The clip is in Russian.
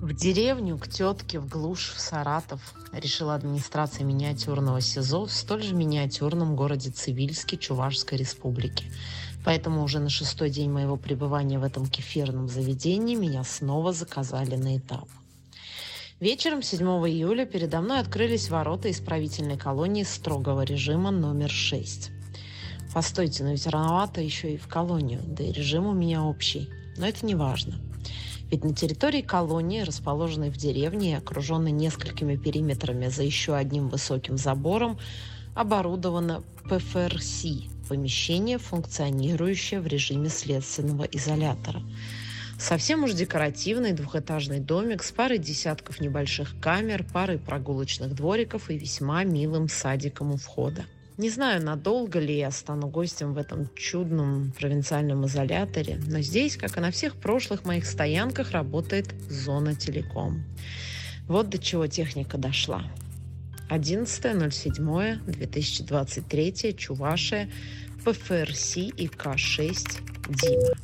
В деревню, к тетке, в глушь, в Саратов решила администрация миниатюрного СИЗО в столь же миниатюрном городе Цивильске Чувашской республики. Поэтому уже на шестой день моего пребывания в этом кефирном заведении меня снова заказали на этап. Вечером 7 июля передо мной открылись ворота исправительной колонии строгого режима номер 6. Постойте, но ведь рановато еще и в колонию, да и режим у меня общий. Но это не важно. Ведь на территории колонии, расположенной в деревне и окруженной несколькими периметрами за еще одним высоким забором, оборудовано ПФРС – помещение, функционирующее в режиме следственного изолятора. Совсем уж декоративный двухэтажный домик с парой десятков небольших камер, парой прогулочных двориков и весьма милым садиком у входа. Не знаю, надолго ли я стану гостем в этом чудном провинциальном изоляторе, но здесь, как и на всех прошлых моих стоянках, работает зона телеком. Вот до чего техника дошла. 11.07.2023, Чувашия, ПФРС и К6, Дима.